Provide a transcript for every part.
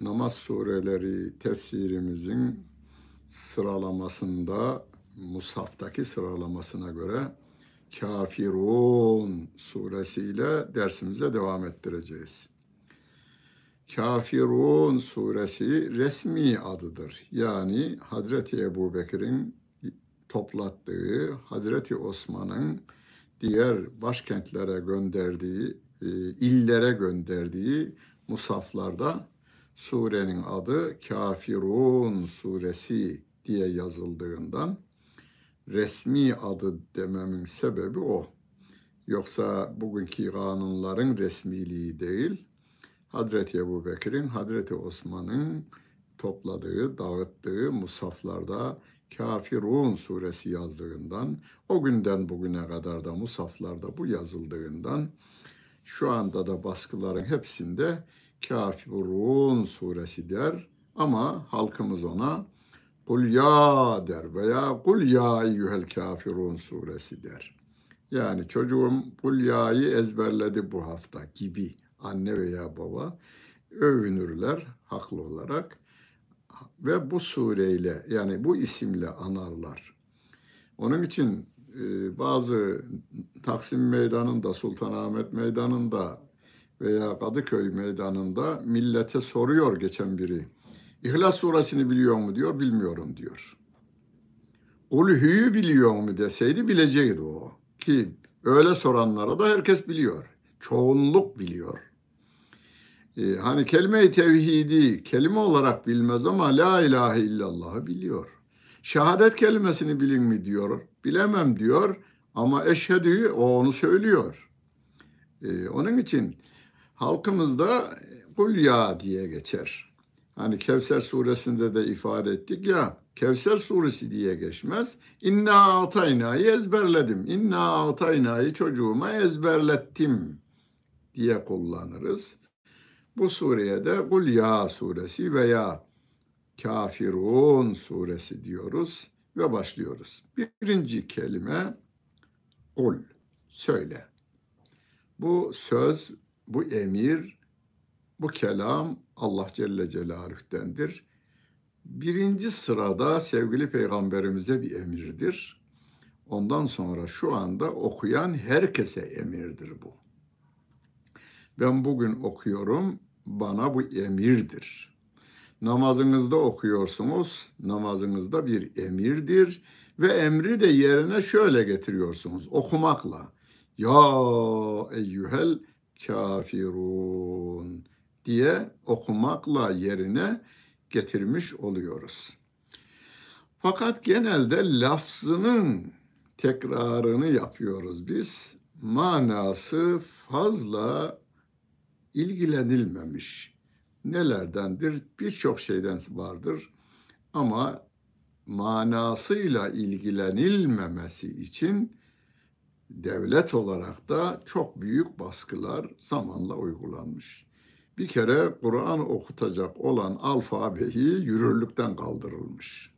namaz sureleri tefsirimizin sıralamasında Musaf'taki sıralamasına göre Kafirun suresiyle dersimize devam ettireceğiz. Kafirun suresi resmi adıdır. Yani Hazreti Ebu Bekir'in toplattığı, Hazreti Osman'ın diğer başkentlere gönderdiği, e, illere gönderdiği musaflarda surenin adı Kafirun suresi diye yazıldığından resmi adı dememin sebebi o. Yoksa bugünkü kanunların resmiliği değil, Hazreti Ebu Bekir'in, Hazreti Osman'ın topladığı, dağıttığı musaflarda Kafirun suresi yazdığından, o günden bugüne kadar da musaflarda bu yazıldığından, şu anda da baskıların hepsinde Kafirun suresi der ama halkımız ona Kul ya der veya Kul ya eyyühel kafirun suresi der. Yani çocuğum Kul ya'yı ezberledi bu hafta gibi anne veya baba övünürler haklı olarak ve bu sureyle yani bu isimle anarlar. Onun için bazı Taksim Meydanı'nda, Sultanahmet Meydanı'nda veya Kadıköy Meydanı'nda millete soruyor geçen biri. İhlas suresini biliyor mu diyor, bilmiyorum diyor. Ulhü'yü biliyor mu deseydi bilecekti o. Ki öyle soranlara da herkes biliyor. Çoğunluk biliyor. Ee, hani kelime-i tevhidi kelime olarak bilmez ama la ilahe illallah'ı biliyor. Şehadet kelimesini bilin mi diyor. Bilemem diyor ama eşhedü o onu söylüyor. Ee, onun için halkımızda kul ya diye geçer. Hani Kevser suresinde de ifade ettik ya, Kevser suresi diye geçmez. İnna ataynayı ezberledim. İnna ataynayı çocuğuma ezberlettim diye kullanırız. Bu sureye de Kul Ya suresi veya Kafirun suresi diyoruz ve başlıyoruz. Birinci kelime kul, söyle. Bu söz, bu emir, bu kelam Allah Celle Celaluh'tendir. Birinci sırada sevgili peygamberimize bir emirdir. Ondan sonra şu anda okuyan herkese emirdir bu. Ben bugün okuyorum, bana bu emirdir. Namazınızda okuyorsunuz, namazınızda bir emirdir ve emri de yerine şöyle getiriyorsunuz, okumakla. Ya eyyuhel kafirun diye okumakla yerine getirmiş oluyoruz. Fakat genelde lafzının tekrarını yapıyoruz biz. Manası fazla ilgilenilmemiş. Nelerdendir? Birçok şeyden vardır. Ama manasıyla ilgilenilmemesi için devlet olarak da çok büyük baskılar zamanla uygulanmış. Bir kere Kur'an okutacak olan alfabeyi yürürlükten kaldırılmış.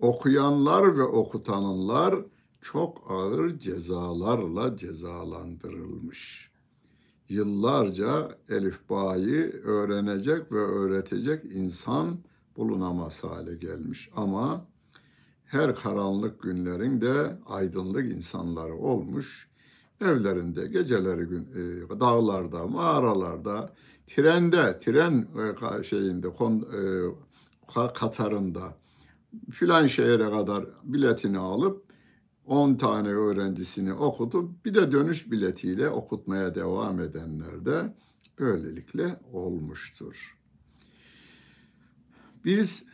Okuyanlar ve okutanlar çok ağır cezalarla cezalandırılmış. Yıllarca elifbayı öğrenecek ve öğretecek insan bulunamaz hale gelmiş. Ama her karanlık günlerin de aydınlık insanları olmuş. Evlerinde, geceleri gün, e, dağlarda, mağaralarda, trende, tren e, şeyinde, kon, e, Katarında filan şehre kadar biletini alıp 10 tane öğrencisini okutup bir de dönüş biletiyle okutmaya devam edenler de böylelikle olmuştur. Biz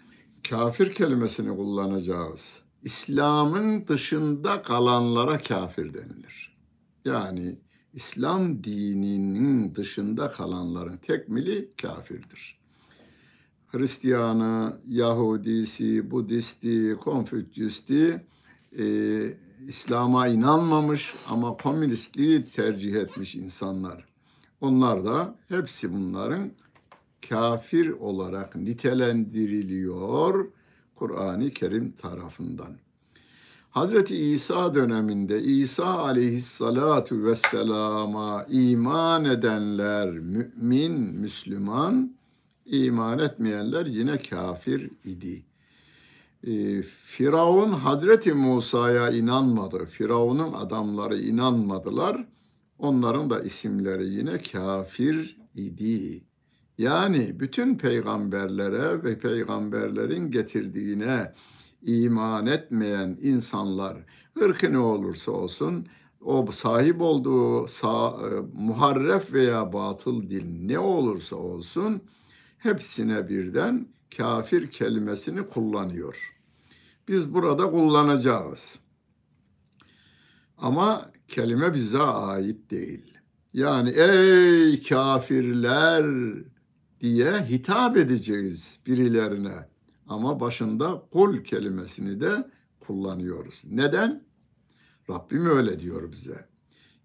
kafir kelimesini kullanacağız. İslam'ın dışında kalanlara kafir denilir. Yani İslam dininin dışında kalanların tekmili kafirdir. Hristiyanı, Yahudisi, Budisti, Konfüçyüsti e, İslam'a inanmamış ama komünistliği tercih etmiş insanlar. Onlar da hepsi bunların kafir olarak nitelendiriliyor Kur'an-ı Kerim tarafından. Hazreti İsa döneminde İsa aleyhissalatu vesselama iman edenler mümin, Müslüman, iman etmeyenler yine kafir idi. Ee, Firavun Hazreti Musa'ya inanmadı. Firavun'un adamları inanmadılar. Onların da isimleri yine kafir idi. Yani bütün peygamberlere ve peygamberlerin getirdiğine iman etmeyen insanlar ırkı ne olursa olsun o sahip olduğu sağ, e, muharref veya batıl dil ne olursa olsun hepsine birden kafir kelimesini kullanıyor. Biz burada kullanacağız. Ama kelime bize ait değil. Yani ey kafirler diye hitap edeceğiz birilerine. Ama başında kul kelimesini de kullanıyoruz. Neden? Rabbim öyle diyor bize.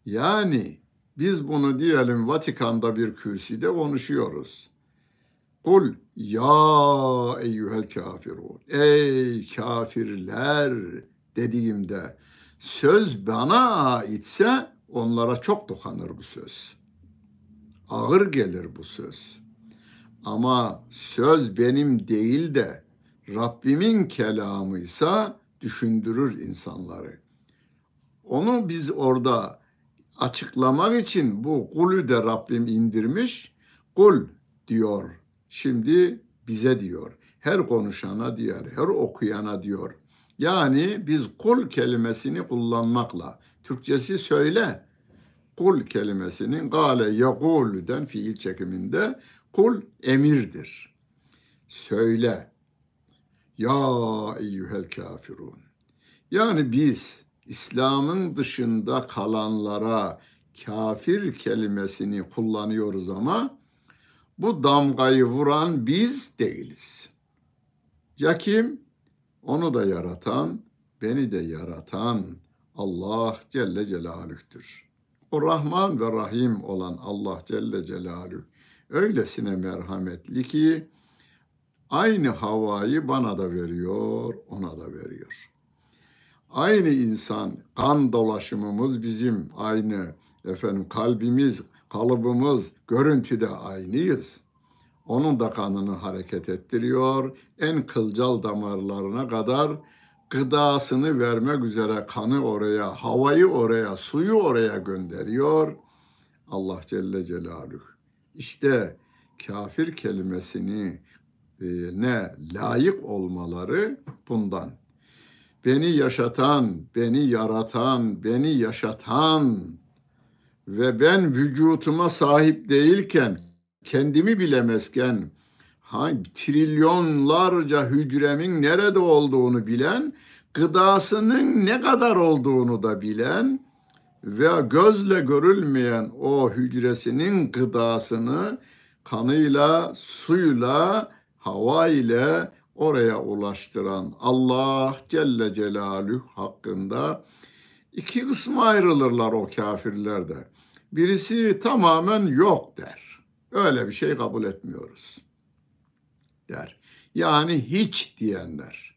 Yani biz bunu diyelim Vatikan'da bir kürsüde konuşuyoruz. Kul ya eyyuhel kafirun. Ey kafirler dediğimde söz bana aitse onlara çok dokanır bu söz. Ağır gelir bu söz. Ama söz benim değil de Rabbimin kelamıysa düşündürür insanları. Onu biz orada açıklamak için bu kulü de Rabbim indirmiş. Kul diyor. Şimdi bize diyor. Her konuşana diyor, her okuyana diyor. Yani biz kul kelimesini kullanmakla, Türkçesi söyle, kul kelimesinin gale yagulüden fiil çekiminde kul emirdir. Söyle, ya eyyühel kafirun. Yani biz İslam'ın dışında kalanlara kafir kelimesini kullanıyoruz ama bu damgayı vuran biz değiliz. Ya kim? Onu da yaratan, beni de yaratan Allah Celle Celaluh'tür. O Rahman ve Rahim olan Allah Celle Celaluhu öylesine merhametli ki Aynı havayı bana da veriyor, ona da veriyor. Aynı insan, kan dolaşımımız bizim aynı. Efendim kalbimiz, kalıbımız, görüntüde aynıyız. Onun da kanını hareket ettiriyor. En kılcal damarlarına kadar gıdasını vermek üzere kanı oraya, havayı oraya, suyu oraya gönderiyor. Allah Celle Celaluhu. İşte kafir kelimesini e, ne layık olmaları bundan. Beni yaşatan, beni yaratan, beni yaşatan ve ben vücutuma sahip değilken, kendimi bilemezken, hangi trilyonlarca hücremin nerede olduğunu bilen, gıdasının ne kadar olduğunu da bilen ve gözle görülmeyen o hücresinin gıdasını kanıyla, suyla, hava ile oraya ulaştıran Allah Celle Celaluhu hakkında iki kısma ayrılırlar o kafirler de. Birisi tamamen yok der. Öyle bir şey kabul etmiyoruz der. Yani hiç diyenler.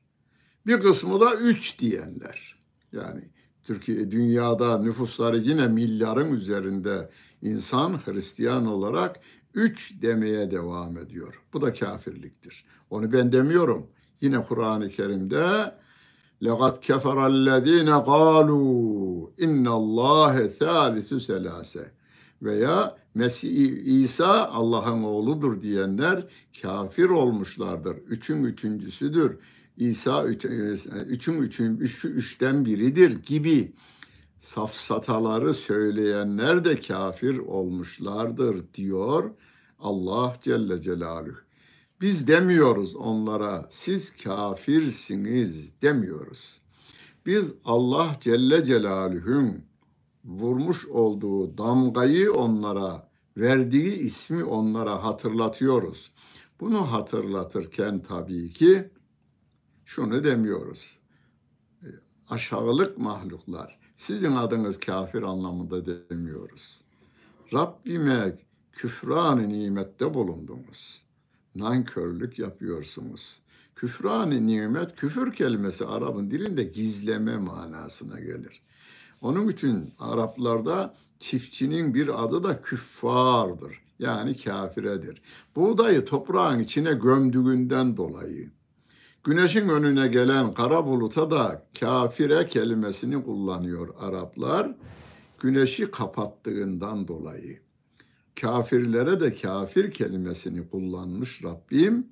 Bir kısmı da üç diyenler. Yani Türkiye dünyada nüfusları yine milyarın üzerinde insan Hristiyan olarak üç demeye devam ediyor. Bu da kafirliktir. Onu ben demiyorum. Yine Kur'an-ı Kerim'de لَقَدْ كَفَرَ الَّذ۪ينَ قَالُوا اِنَّ اللّٰهَ ثَالِثُ سَلَاسَ veya Mesih İsa Allah'ın oğludur diyenler kafir olmuşlardır. Üçün üçüncüsüdür. İsa üç, üçün üçün üç, üçten biridir gibi safsataları söyleyenler de kafir olmuşlardır diyor Allah Celle Celaluhu. Biz demiyoruz onlara siz kafirsiniz demiyoruz. Biz Allah Celle Celaluhu'nun vurmuş olduğu damgayı onlara verdiği ismi onlara hatırlatıyoruz. Bunu hatırlatırken tabii ki şunu demiyoruz. E, aşağılık mahluklar. Sizin adınız kafir anlamında demiyoruz. Rabbime küfran nimette bulundunuz. Nankörlük yapıyorsunuz. küfran nimet, küfür kelimesi Arap'ın dilinde gizleme manasına gelir. Onun için Araplarda çiftçinin bir adı da küffardır. Yani kafiredir. Buğdayı toprağın içine gömdüğünden dolayı. Güneşin önüne gelen kara buluta da kafire kelimesini kullanıyor Araplar. Güneşi kapattığından dolayı. Kafirlere de kafir kelimesini kullanmış Rabbim.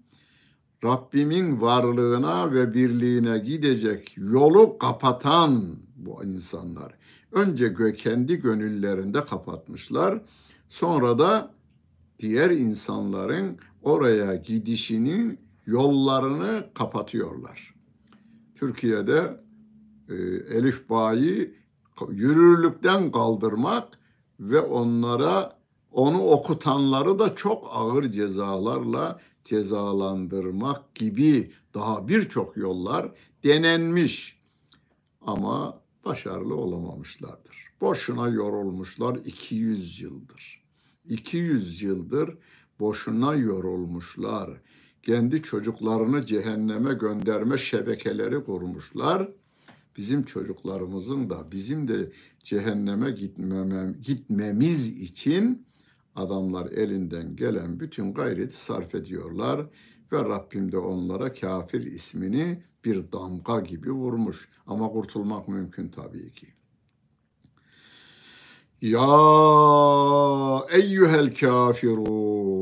Rabbimin varlığına ve birliğine gidecek yolu kapatan bu insanlar. Önce kendi gönüllerinde kapatmışlar. Sonra da diğer insanların oraya gidişinin yollarını kapatıyorlar. Türkiye'de e, Elif Bağ'ı yürürlükten kaldırmak ve onlara onu okutanları da çok ağır cezalarla cezalandırmak gibi daha birçok yollar denenmiş ama başarılı olamamışlardır. Boşuna yorulmuşlar 200 yıldır. 200 yıldır boşuna yorulmuşlar. Kendi çocuklarını cehenneme gönderme şebekeleri kurmuşlar. Bizim çocuklarımızın da bizim de cehenneme gitmemem, gitmemiz için adamlar elinden gelen bütün gayreti sarf ediyorlar ve Rabbim de onlara kafir ismini bir damga gibi vurmuş. Ama kurtulmak mümkün tabii ki. Ya eyyuhel kafirun.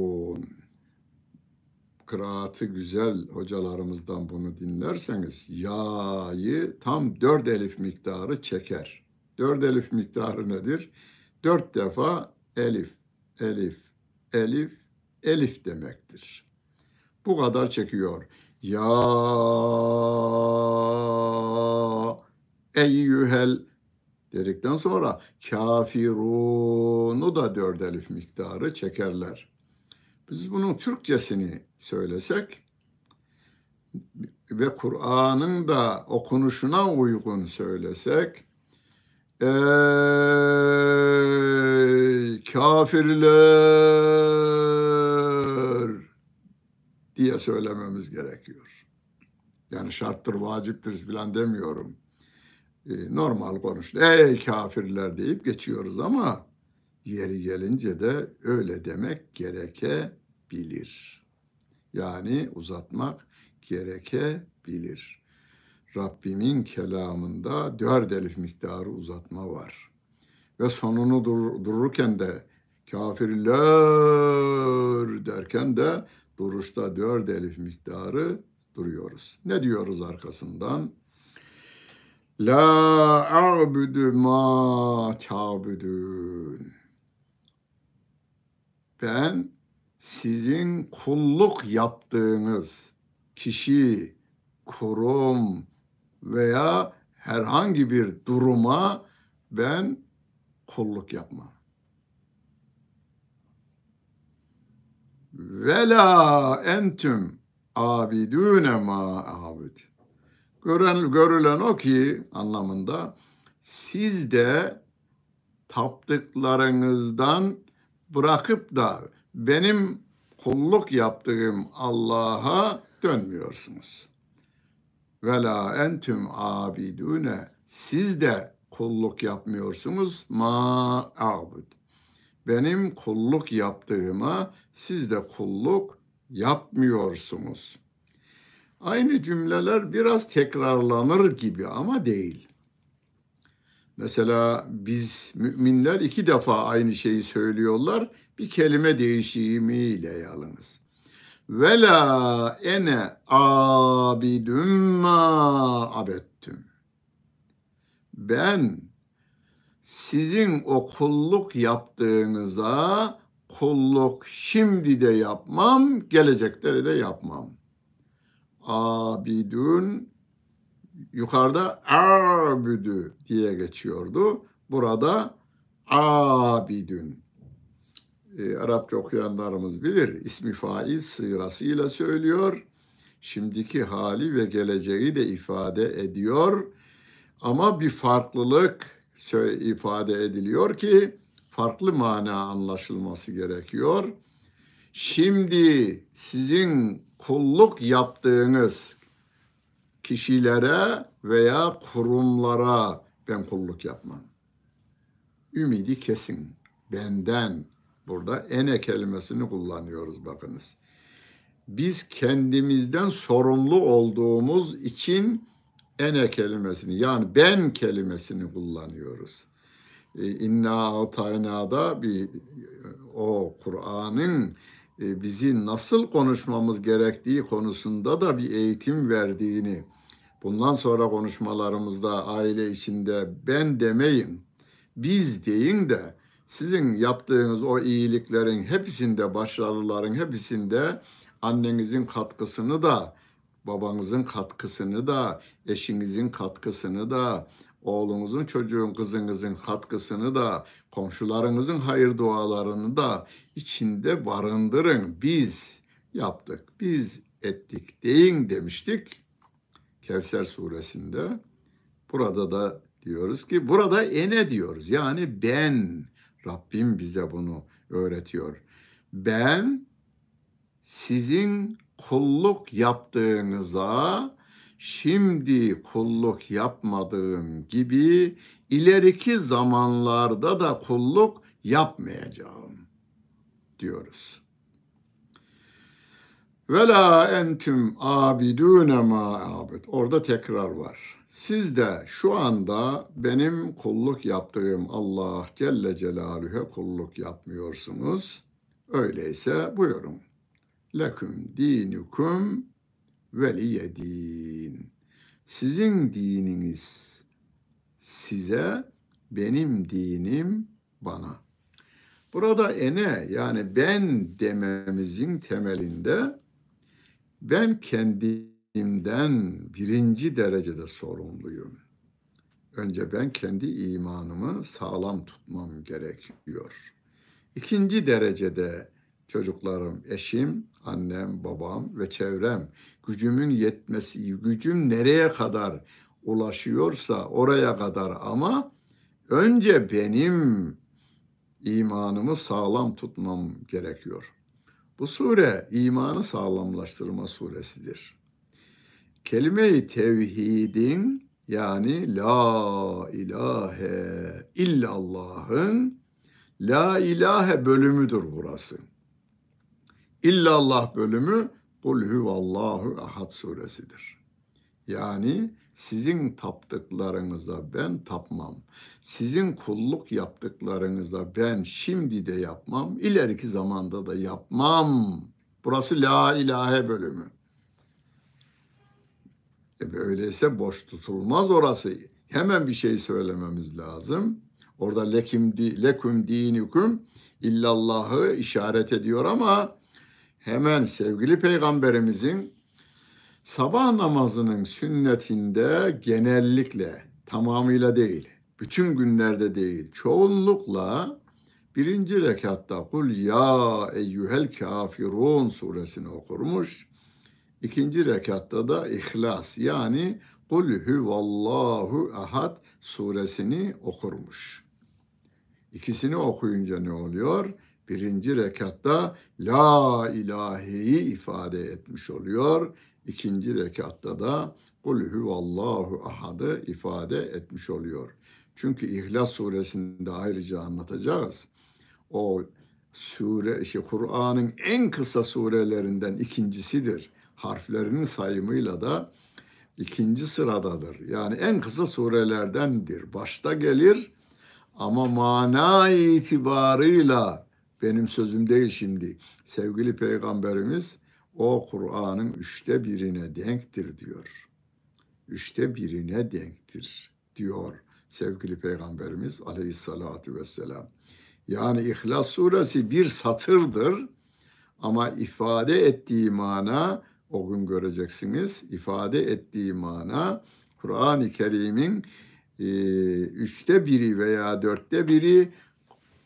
Kıraatı güzel hocalarımızdan bunu dinlerseniz ya'yı tam dört elif miktarı çeker. Dört elif miktarı nedir? Dört defa elif, elif, elif, elif demektir. Bu kadar çekiyor. Ya eyyühel dedikten sonra kafirunu da dört elif miktarı çekerler. Biz bunun Türkçesini söylesek ve Kur'an'ın da okunuşuna uygun söylesek Ey kafirler diye söylememiz gerekiyor. Yani şarttır, vaciptir filan demiyorum. Ee, normal konuştu. Ey kafirler deyip geçiyoruz ama yeri gelince de öyle demek gerekebilir. Yani uzatmak gerekebilir. Rabbimin kelamında dört elif miktarı uzatma var. Ve sonunu dur, dururken de kafirler derken de duruşta dört elif miktarı duruyoruz. Ne diyoruz arkasından? La a'budu ma ta'budun. Ben sizin kulluk yaptığınız kişi, kurum veya herhangi bir duruma ben kulluk yapmam. Ve la entüm abidune ma abud. Gören, görülen o ki anlamında siz de taptıklarınızdan bırakıp da benim kulluk yaptığım Allah'a dönmüyorsunuz. Ve la entüm abidune siz de kulluk yapmıyorsunuz ma abud. Benim kulluk yaptığıma siz de kulluk yapmıyorsunuz. Aynı cümleler biraz tekrarlanır gibi ama değil. Mesela biz müminler iki defa aynı şeyi söylüyorlar. Bir kelime değişimiyle yalnız. Ve la ene abidüm ma abettüm. Ben sizin o kulluk yaptığınıza kulluk şimdi de yapmam, gelecekte de yapmam. Abidün yukarıda abüdü diye geçiyordu. Burada abidün. e, Arapça okuyanlarımız bilir. İsmi fail sırasıyla söylüyor. Şimdiki hali ve geleceği de ifade ediyor. Ama bir farklılık ifade ediliyor ki farklı mana anlaşılması gerekiyor. Şimdi sizin kulluk yaptığınız kişilere veya kurumlara ben kulluk yapmam. Ümidi kesin. Benden. Burada ene kelimesini kullanıyoruz bakınız. Biz kendimizden sorumlu olduğumuz için ene kelimesini yani ben kelimesini kullanıyoruz. E, İnna atayna'da bir o Kur'an'ın e, bizi nasıl konuşmamız gerektiği konusunda da bir eğitim verdiğini, bundan sonra konuşmalarımızda aile içinde ben demeyin, biz deyin de sizin yaptığınız o iyiliklerin hepsinde, başarıların hepsinde annenizin katkısını da, babanızın katkısını da, eşinizin katkısını da, oğlunuzun, çocuğun, kızınızın katkısını da, komşularınızın hayır dualarını da içinde barındırın. Biz yaptık, biz ettik deyin demiştik Kevser suresinde. Burada da diyoruz ki burada ene diyoruz. Yani ben Rabbim bize bunu öğretiyor. Ben sizin kulluk yaptığınıza şimdi kulluk yapmadığım gibi ileriki zamanlarda da kulluk yapmayacağım diyoruz. Ve la entüm abidune ma abid. Orada tekrar var. Siz de şu anda benim kulluk yaptığım Allah Celle Celaluhu'ya kulluk yapmıyorsunuz. Öyleyse buyurun. Leküm dinukum veliyedin. Sizin dininiz size, benim dinim bana. Burada ene yani ben dememizin temelinde ben kendimden birinci derecede sorumluyum. Önce ben kendi imanımı sağlam tutmam gerekiyor. İkinci derecede çocuklarım, eşim, annem, babam ve çevrem gücümün yetmesi, gücüm nereye kadar ulaşıyorsa oraya kadar ama önce benim imanımı sağlam tutmam gerekiyor. Bu sure imanı sağlamlaştırma suresidir. Kelime-i tevhidin yani la ilahe illallah'ın la ilahe bölümüdür burası. İllallah bölümü Kul huvallahu ahad suresidir. Yani sizin taptıklarınıza ben tapmam. Sizin kulluk yaptıklarınıza ben şimdi de yapmam. ileriki zamanda da yapmam. Burası la ilahe bölümü. E öyleyse boş tutulmaz orası. Hemen bir şey söylememiz lazım. Orada lekim di, lekum dinikum illallahı işaret ediyor ama hemen sevgili peygamberimizin sabah namazının sünnetinde genellikle tamamıyla değil, bütün günlerde değil, çoğunlukla birinci rekatta kul ya eyyuhel kafirun suresini okurmuş. İkinci rekatta da İhlas yani kul huvallahu ahad suresini okurmuş. İkisini okuyunca ne oluyor? birinci rekatta la ilaheyi ifade etmiş oluyor. İkinci rekatta da kul huvallahu ahadı ifade etmiş oluyor. Çünkü İhlas suresinde ayrıca anlatacağız. O sure, işte Kur'an'ın en kısa surelerinden ikincisidir. Harflerinin sayımıyla da ikinci sıradadır. Yani en kısa surelerdendir. Başta gelir ama mana itibarıyla benim sözüm değil şimdi. Sevgili peygamberimiz o Kur'an'ın üçte birine denktir diyor. Üçte birine denktir diyor sevgili peygamberimiz aleyhissalatu vesselam. Yani İhlas suresi bir satırdır ama ifade ettiği mana o gün göreceksiniz. ifade ettiği mana Kur'an-ı Kerim'in e, üçte biri veya dörtte biri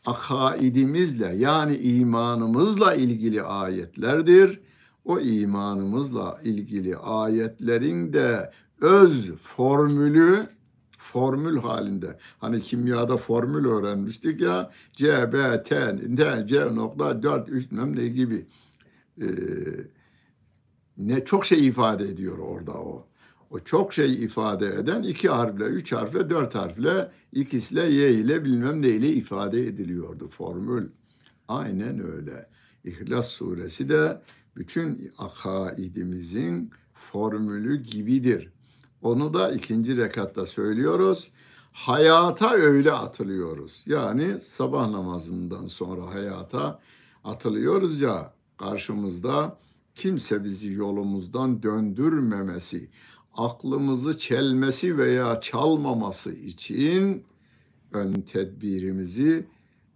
akaidimizle yani imanımızla ilgili ayetlerdir. O imanımızla ilgili ayetlerin de öz formülü formül halinde. Hani kimyada formül öğrenmiştik ya C, B, T, T, C nokta 4, 3 ne gibi. Ee, ne çok şey ifade ediyor orada o. O çok şey ifade eden iki harfle, üç harfle, dört harfle, ikisiyle, y ile bilmem neyle ifade ediliyordu formül. Aynen öyle. İhlas suresi de bütün akaidimizin formülü gibidir. Onu da ikinci rekatta söylüyoruz. Hayata öyle atılıyoruz. Yani sabah namazından sonra hayata atılıyoruz ya karşımızda kimse bizi yolumuzdan döndürmemesi, aklımızı çelmesi veya çalmaması için ön tedbirimizi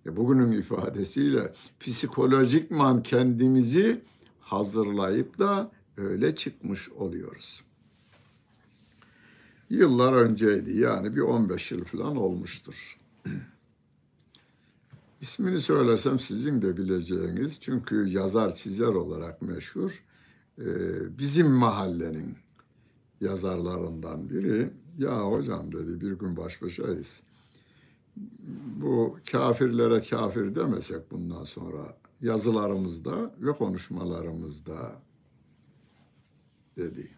bugünün ifadesiyle psikolojikman kendimizi hazırlayıp da öyle çıkmış oluyoruz. Yıllar önceydi yani bir 15 yıl falan olmuştur. İsmini söylesem sizin de bileceğiniz çünkü yazar çizer olarak meşhur bizim mahallenin yazarlarından biri ya hocam dedi bir gün baş başayız. Bu kafirlere kafir demesek bundan sonra yazılarımızda ve konuşmalarımızda dedi.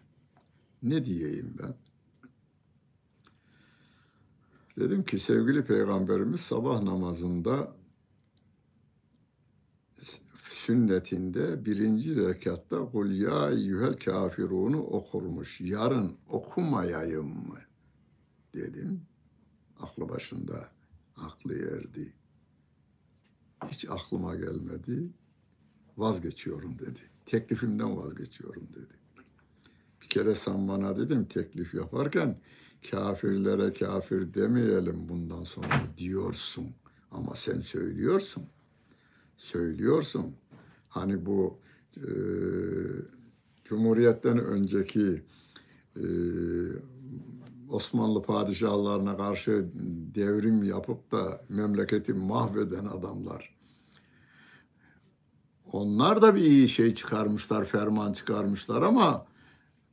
Ne diyeyim ben? Dedim ki sevgili peygamberimiz sabah namazında sünnetinde birinci rekatta kul ya eyyuhel kafirunu okurmuş. Yarın okumayayım mı? Dedim. Aklı başında. Aklı erdi. Hiç aklıma gelmedi. Vazgeçiyorum dedi. Teklifimden vazgeçiyorum dedi. Bir kere sen bana dedim teklif yaparken kafirlere kafir demeyelim bundan sonra diyorsun. Ama sen söylüyorsun. Söylüyorsun. Hani bu e, Cumhuriyet'ten önceki e, Osmanlı padişahlarına karşı devrim yapıp da memleketi mahveden adamlar. Onlar da bir iyi şey çıkarmışlar, ferman çıkarmışlar ama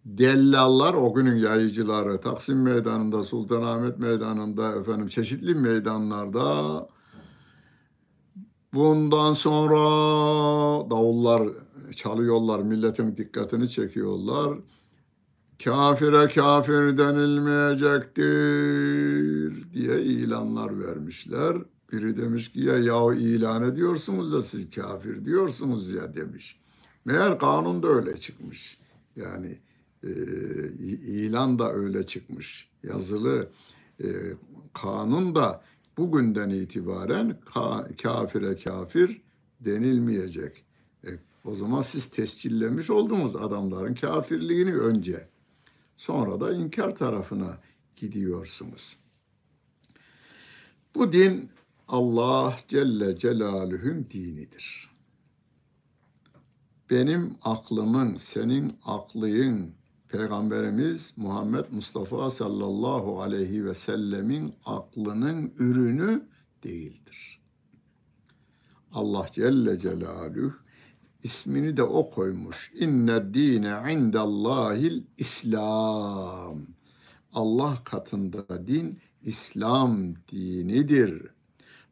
dellallar o günün yayıcıları Taksim Meydanı'nda, Sultanahmet Meydanı'nda, efendim çeşitli meydanlarda bundan sonra davullar çalıyorlar, milletin dikkatini çekiyorlar. Kafire kafir denilmeyecektir diye ilanlar vermişler. Biri demiş ki ya yahu ilan ediyorsunuz da siz kafir diyorsunuz ya demiş. Meğer kanun da öyle çıkmış. Yani e, ilan da öyle çıkmış. Yazılı e, kanun da bugünden itibaren ka, kafire kafir denilmeyecek. E, o zaman siz tescillemiş oldunuz adamların kafirliğini önce. Sonra da inkar tarafına gidiyorsunuz. Bu din Allah Celle Celaluhu'nun dinidir. Benim aklımın, senin aklın, Peygamberimiz Muhammed Mustafa sallallahu aleyhi ve sellemin aklının ürünü değildir. Allah Celle Celaluhu ismini de o koymuş. İnne dine indallahil İslam. Allah katında din İslam dinidir.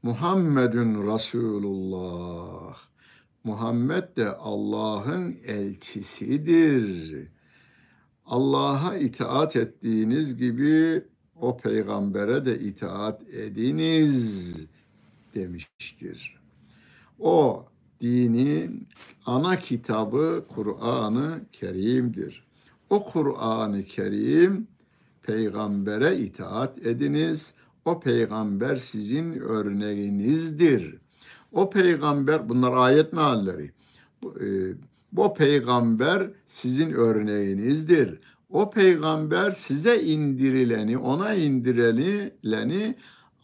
Muhammedun Resulullah. Muhammed de Allah'ın elçisidir. Allah'a itaat ettiğiniz gibi o peygambere de itaat ediniz demiştir. O dinin ana kitabı Kur'an-ı Kerim'dir. O Kur'an-ı Kerim peygambere itaat ediniz. O peygamber sizin örneğinizdir. O peygamber bunlar ayet mealleri. Bu, e, bu peygamber sizin örneğinizdir. O peygamber size indirileni, ona indirileni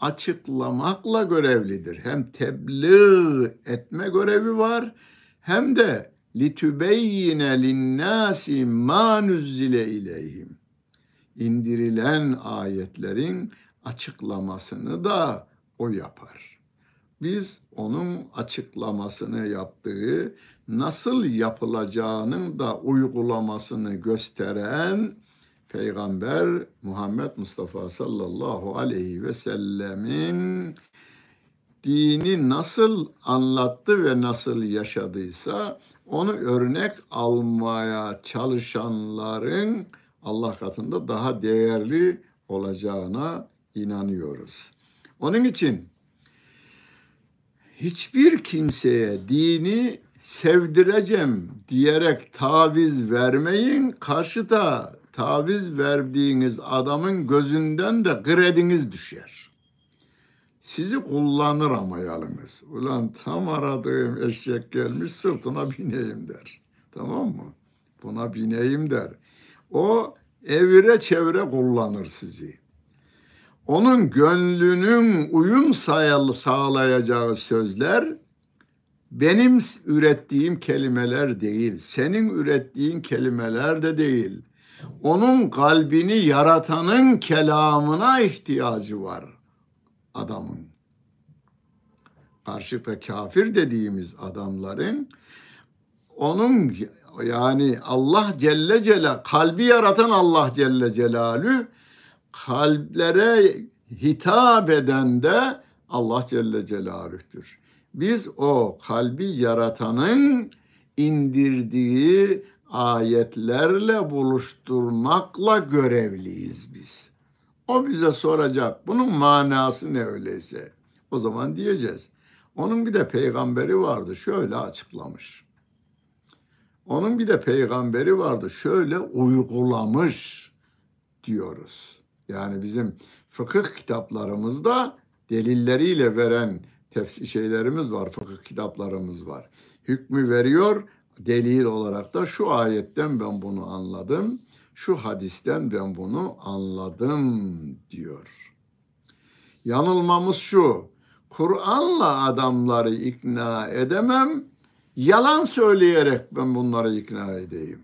açıklamakla görevlidir. Hem tebliğ etme görevi var hem de litübeyyine linnâsi mâ nüzzile ileyhim. İndirilen ayetlerin açıklamasını da o yapar. Biz onun açıklamasını yaptığı, nasıl yapılacağının da uygulamasını gösteren Peygamber Muhammed Mustafa sallallahu aleyhi ve sellemin dini nasıl anlattı ve nasıl yaşadıysa onu örnek almaya çalışanların Allah katında daha değerli olacağına inanıyoruz. Onun için hiçbir kimseye dini sevdireceğim diyerek taviz vermeyin. Karşıda taviz verdiğiniz adamın gözünden de krediniz düşer. Sizi kullanır ama yalnız. Ulan tam aradığım eşek gelmiş sırtına bineyim der. Tamam mı? Buna bineyim der. O evire çevre kullanır sizi. Onun gönlünün uyum sağlayacağı sözler benim ürettiğim kelimeler değil, senin ürettiğin kelimeler de değil. Onun kalbini yaratanın kelamına ihtiyacı var adamın. Karşıda kafir dediğimiz adamların onun yani Allah Celle Celal kalbi yaratan Allah Celle Celalü kalplere hitap eden de Allah Celle Celaluh'tür. Biz o kalbi yaratanın indirdiği ayetlerle buluşturmakla görevliyiz biz. O bize soracak bunun manası ne öyleyse. O zaman diyeceğiz. Onun bir de peygamberi vardı şöyle açıklamış. Onun bir de peygamberi vardı şöyle uygulamış diyoruz. Yani bizim fıkıh kitaplarımızda delilleriyle veren tefsir şeylerimiz var, fıkıh kitaplarımız var. Hükmü veriyor, delil olarak da şu ayetten ben bunu anladım, şu hadisten ben bunu anladım diyor. Yanılmamız şu, Kur'an'la adamları ikna edemem, yalan söyleyerek ben bunları ikna edeyim.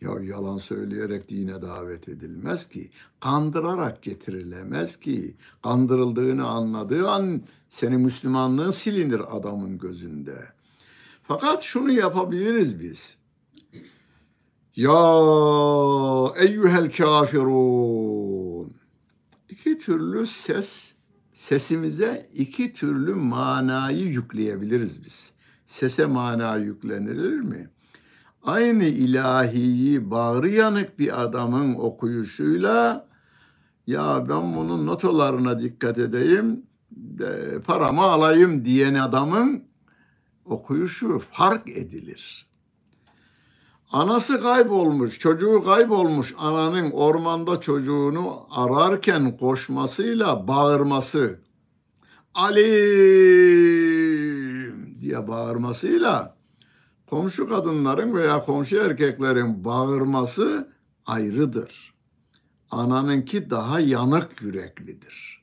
Ya yalan söyleyerek dine davet edilmez ki. Kandırarak getirilemez ki. Kandırıldığını anladığı an senin Müslümanlığın silinir adamın gözünde. Fakat şunu yapabiliriz biz. Ya eyyuhel kafirun. İki türlü ses, sesimize iki türlü manayı yükleyebiliriz biz. Sese mana yüklenilir mi? aynı ilahiyi bağrı yanık bir adamın okuyuşuyla ya ben bunun notalarına dikkat edeyim, de, paramı alayım diyen adamın okuyuşu fark edilir. Anası kaybolmuş, çocuğu kaybolmuş ananın ormanda çocuğunu ararken koşmasıyla bağırması, Alim diye bağırmasıyla komşu kadınların veya komşu erkeklerin bağırması ayrıdır. Ananınki daha yanık yüreklidir.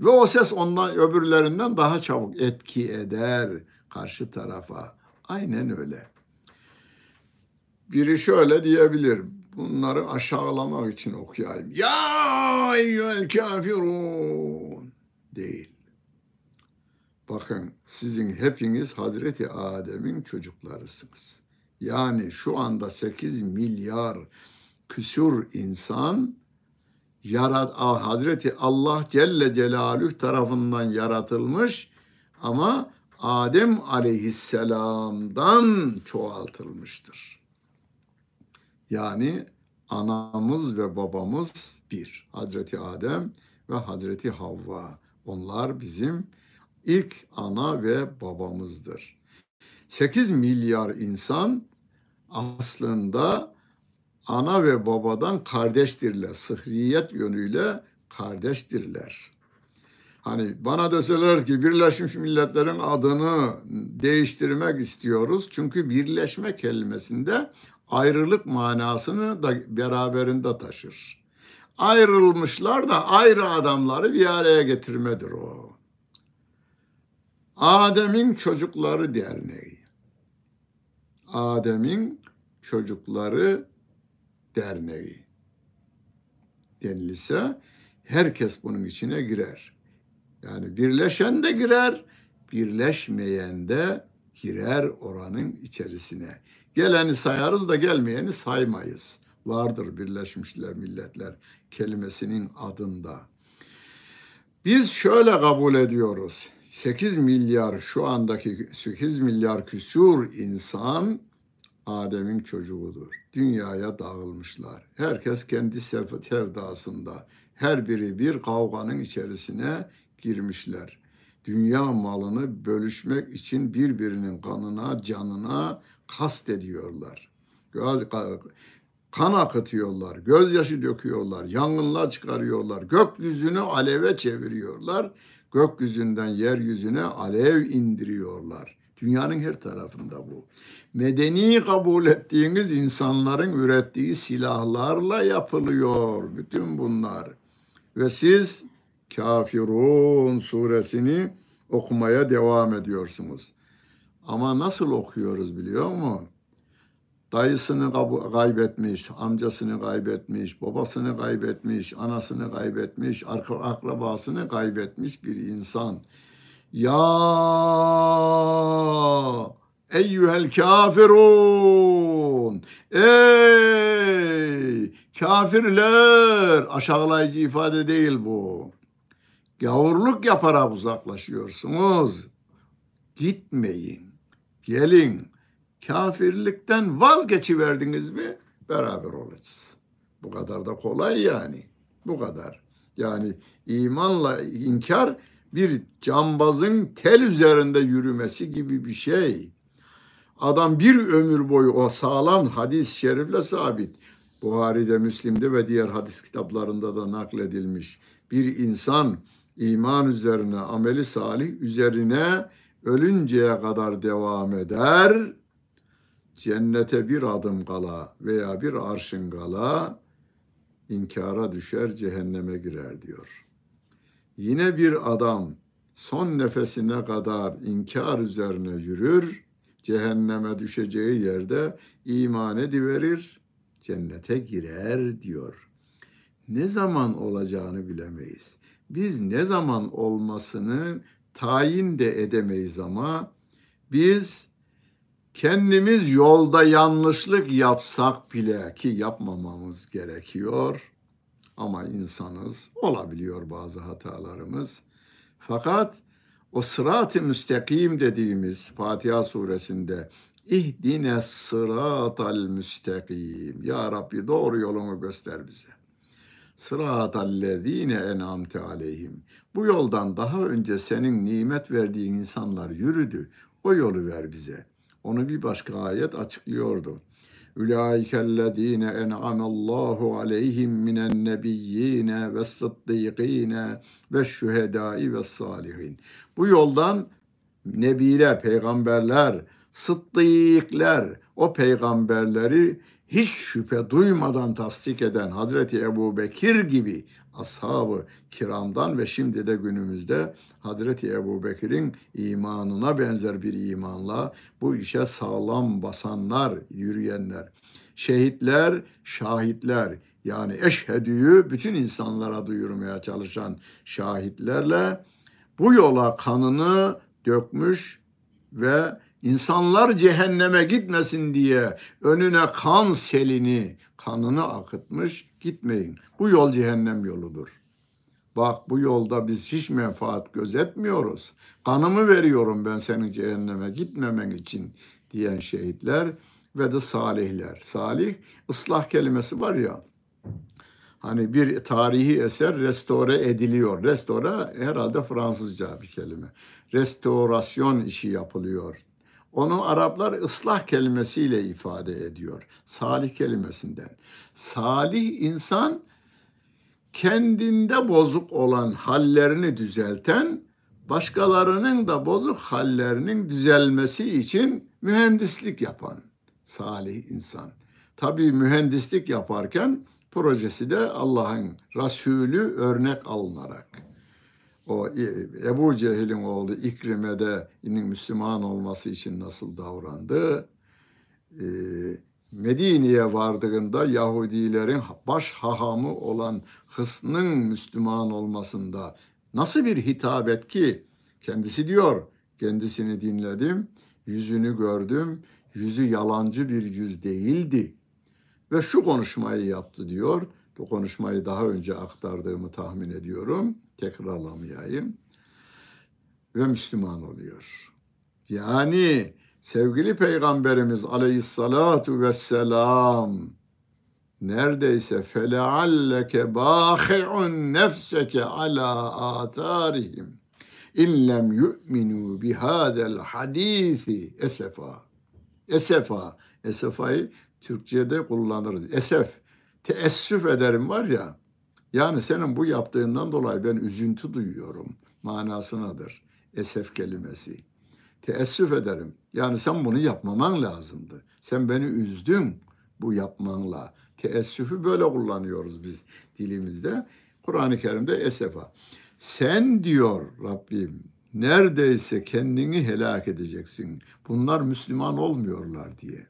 Ve o ses ondan öbürlerinden daha çabuk etki eder karşı tarafa. Aynen öyle. Biri şöyle diyebilir. Bunları aşağılamak için okuyayım. Ya eyyüel kafirun. Değil. Bakın sizin hepiniz Hazreti Adem'in çocuklarısınız. Yani şu anda 8 milyar küsur insan yarat Hazreti Allah Celle Celaluhu tarafından yaratılmış ama Adem aleyhisselamdan çoğaltılmıştır. Yani anamız ve babamız bir. Hazreti Adem ve Hazreti Havva. Onlar bizim ilk ana ve babamızdır. 8 milyar insan aslında ana ve babadan kardeştirler. Sıhriyet yönüyle kardeştirler. Hani bana deseler ki Birleşmiş Milletler'in adını değiştirmek istiyoruz. Çünkü birleşme kelimesinde ayrılık manasını da beraberinde taşır. Ayrılmışlar da ayrı adamları bir araya getirmedir o. Adem'in Çocukları Derneği. Adem'in Çocukları Derneği denilse herkes bunun içine girer. Yani birleşen de girer, birleşmeyen de girer oranın içerisine. Geleni sayarız da gelmeyeni saymayız. Vardır Birleşmişler Milletler kelimesinin adında. Biz şöyle kabul ediyoruz. 8 milyar şu andaki 8 milyar küsur insan Adem'in çocuğudur. Dünyaya dağılmışlar. Herkes kendi sevdasında. Her biri bir kavganın içerisine girmişler. Dünya malını bölüşmek için birbirinin kanına, canına kast ediyorlar. Kan akıtıyorlar, gözyaşı döküyorlar, yangınlar çıkarıyorlar, gökyüzünü aleve çeviriyorlar, gökyüzünden yeryüzüne alev indiriyorlar. Dünyanın her tarafında bu. Medeni kabul ettiğiniz insanların ürettiği silahlarla yapılıyor bütün bunlar. Ve siz Kafirun suresini okumaya devam ediyorsunuz. Ama nasıl okuyoruz biliyor musun? Dayısını kaybetmiş, amcasını kaybetmiş, babasını kaybetmiş, anasını kaybetmiş, akrabasını kaybetmiş bir insan. Ya eyyühel kafirun ey kafirler aşağılayıcı ifade değil bu. Gavurluk yaparak uzaklaşıyorsunuz. Gitmeyin. Gelin. Kafirlikten vazgeçiverdiniz mi beraber olacağız. Bu kadar da kolay yani. Bu kadar. Yani imanla inkar bir cambazın tel üzerinde yürümesi gibi bir şey. Adam bir ömür boyu o sağlam hadis-i şerifle sabit. Buhari'de, Müslim'de ve diğer hadis kitaplarında da nakledilmiş. Bir insan iman üzerine, ameli salih üzerine ölünceye kadar devam eder. Cennete bir adım kala veya bir arşın kala inkara düşer, cehenneme girer diyor. Yine bir adam son nefesine kadar inkar üzerine yürür, cehenneme düşeceği yerde iman ediverir, cennete girer diyor. Ne zaman olacağını bilemeyiz. Biz ne zaman olmasını tayin de edemeyiz ama biz kendimiz yolda yanlışlık yapsak bile ki yapmamamız gerekiyor ama insanız olabiliyor bazı hatalarımız. Fakat o sırat-ı müstakim dediğimiz Fatiha suresinde ihdine sıratal müstakim. Ya Rabbi doğru yolunu göster bize. Sıratallezine en'amte aleyhim. Bu yoldan daha önce senin nimet verdiğin insanlar yürüdü. O yolu ver bize. Onu bir başka ayet açıklıyordu. Ülaikellezine en'amallahu aleyhim minen nebiyyine ve sıddıkine ve şühedai ve salihin. Bu yoldan nebiler, peygamberler, sıddıkler, o peygamberleri hiç şüphe duymadan tasdik eden Hazreti Ebu Bekir gibi ashabı kiramdan ve şimdi de günümüzde Hazreti Ebu Bekir'in imanına benzer bir imanla bu işe sağlam basanlar, yürüyenler, şehitler, şahitler yani eşhedüyü bütün insanlara duyurmaya çalışan şahitlerle bu yola kanını dökmüş ve İnsanlar cehenneme gitmesin diye önüne kan selini, kanını akıtmış gitmeyin. Bu yol cehennem yoludur. Bak bu yolda biz hiç menfaat gözetmiyoruz. Kanımı veriyorum ben senin cehenneme gitmemen için diyen şehitler ve de salihler. Salih ıslah kelimesi var ya. Hani bir tarihi eser restore ediliyor. Restore herhalde Fransızca bir kelime. Restorasyon işi yapılıyor onu Araplar ıslah kelimesiyle ifade ediyor. Salih kelimesinden. Salih insan kendinde bozuk olan hallerini düzelten, başkalarının da bozuk hallerinin düzelmesi için mühendislik yapan salih insan. Tabii mühendislik yaparken projesi de Allah'ın Resulü örnek alınarak o Ebu Cehil'in oğlu İkrime'de Müslüman olması için nasıl davrandı? Ee, Medine'ye vardığında Yahudilerin baş hahamı olan Hısn'ın Müslüman olmasında nasıl bir hitabet ki kendisi diyor Kendisini dinledim, yüzünü gördüm. Yüzü yalancı bir yüz değildi. Ve şu konuşmayı yaptı diyor. Bu konuşmayı daha önce aktardığımı tahmin ediyorum. Tekrarlamayayım. Ve Müslüman oluyor. Yani sevgili Peygamberimiz aleyhissalatu vesselam neredeyse felealleke bâhi'un nefseke ala âtârihim in lem yu'minu bihâdel hadîsi esefa. Esefa. Esefayı Türkçe'de kullanırız. Esef. Teessüf ederim var ya. Yani senin bu yaptığından dolayı ben üzüntü duyuyorum manasınadır. Esef kelimesi. Teessüf ederim. Yani sen bunu yapmaman lazımdı. Sen beni üzdün bu yapmanla. Teessüfü böyle kullanıyoruz biz dilimizde. Kur'an-ı Kerim'de esefa. Sen diyor Rabbim neredeyse kendini helak edeceksin. Bunlar Müslüman olmuyorlar diye.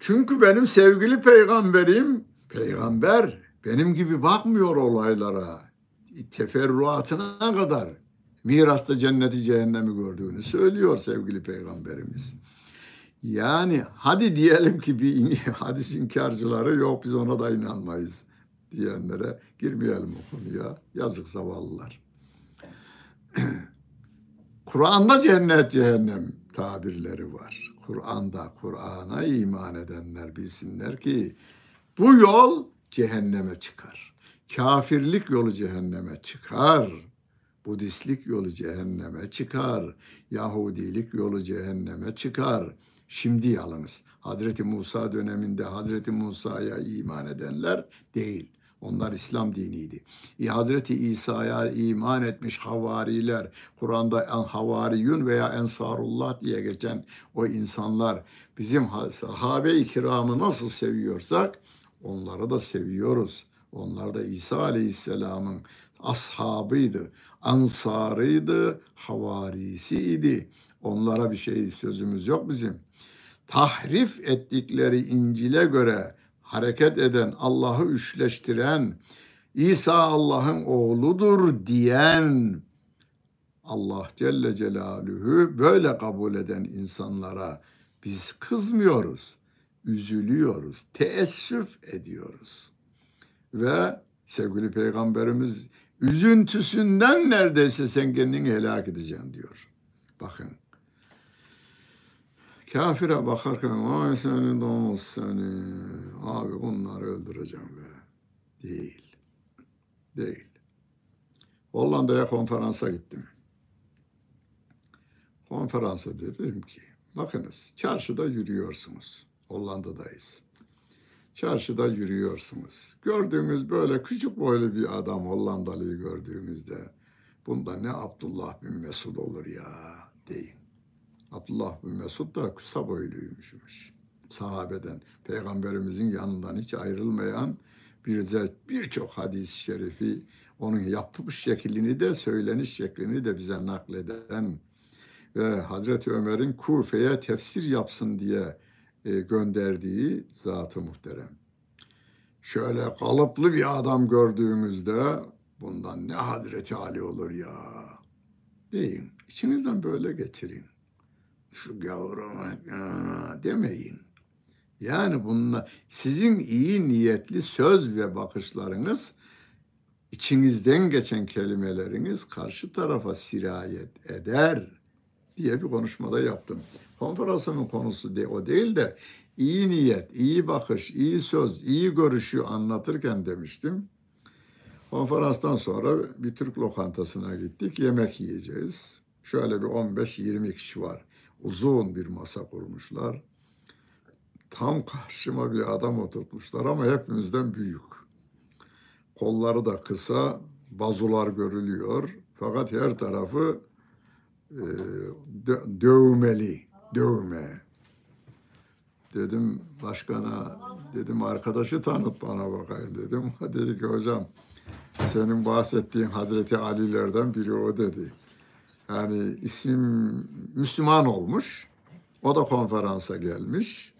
Çünkü benim sevgili peygamberim, peygamber benim gibi bakmıyor olaylara. Teferruatına kadar mirasta cenneti cehennemi gördüğünü söylüyor sevgili peygamberimiz. Yani hadi diyelim ki bir hadis inkarcıları yok biz ona da inanmayız diyenlere girmeyelim o konuya. Yazık zavallılar. Kur'an'da cennet cehennem tabirleri var. Kur'an'da Kur'an'a iman edenler bilsinler ki bu yol cehenneme çıkar. Kafirlik yolu cehenneme çıkar. Budistlik yolu cehenneme çıkar. Yahudilik yolu cehenneme çıkar. Şimdi yalnız Hazreti Musa döneminde Hazreti Musa'ya iman edenler değil. Onlar İslam diniydi. E, Hazreti İsa'ya iman etmiş havariler, Kur'an'da en havariyun veya ensarullah diye geçen o insanlar bizim sahabe-i kiramı nasıl seviyorsak onları da seviyoruz. Onlar da İsa Aleyhisselam'ın ashabıydı, ansarıydı, havarisiydi. Onlara bir şey sözümüz yok bizim. Tahrif ettikleri İncil'e göre hareket eden, Allah'ı üçleştiren, İsa Allah'ın oğludur diyen Allah Celle Celaluhu böyle kabul eden insanlara biz kızmıyoruz, üzülüyoruz, teessüf ediyoruz. Ve sevgili peygamberimiz üzüntüsünden neredeyse sen kendini helak edeceksin diyor. Bakın Kafire bakarken vay seni domuz seni. Abi bunları öldüreceğim be. Değil. Değil. Hollanda'ya konferansa gittim. Konferansa dedim ki bakınız çarşıda yürüyorsunuz. Hollanda'dayız. Çarşıda yürüyorsunuz. Gördüğümüz böyle küçük boylu bir adam Hollandalıyı gördüğümüzde bunda ne Abdullah bin Mesud olur ya deyin. Abdullah bin Mesud da kısa boyluymuş. Sahabeden, peygamberimizin yanından hiç ayrılmayan bir birçok hadis-i şerifi onun yapmış şeklini de söyleniş şeklini de bize nakleden ve Hazreti Ömer'in Kufe'ye tefsir yapsın diye gönderdiği zatı muhterem. Şöyle kalıplı bir adam gördüğümüzde bundan ne Hazreti Ali olur ya deyin. İçinizden böyle geçirin şu gavrama demeyin. Yani bunlar sizin iyi niyetli söz ve bakışlarınız içinizden geçen kelimeleriniz karşı tarafa sirayet eder diye bir konuşmada yaptım. Konferansımın konusu de, o değil de iyi niyet, iyi bakış, iyi söz, iyi görüşü anlatırken demiştim. Konferanstan sonra bir Türk lokantasına gittik. Yemek yiyeceğiz. Şöyle bir 15-20 kişi var uzun bir masa kurmuşlar. Tam karşıma bir adam oturtmuşlar ama hepimizden büyük. Kolları da kısa, bazular görülüyor. Fakat her tarafı e, dövmeli, dövme. Dedim başkana, dedim arkadaşı tanıt bana bakayım dedim. Dedi ki hocam senin bahsettiğin Hazreti Ali'lerden biri o dedi. Yani isim Müslüman olmuş. O da konferansa gelmiş.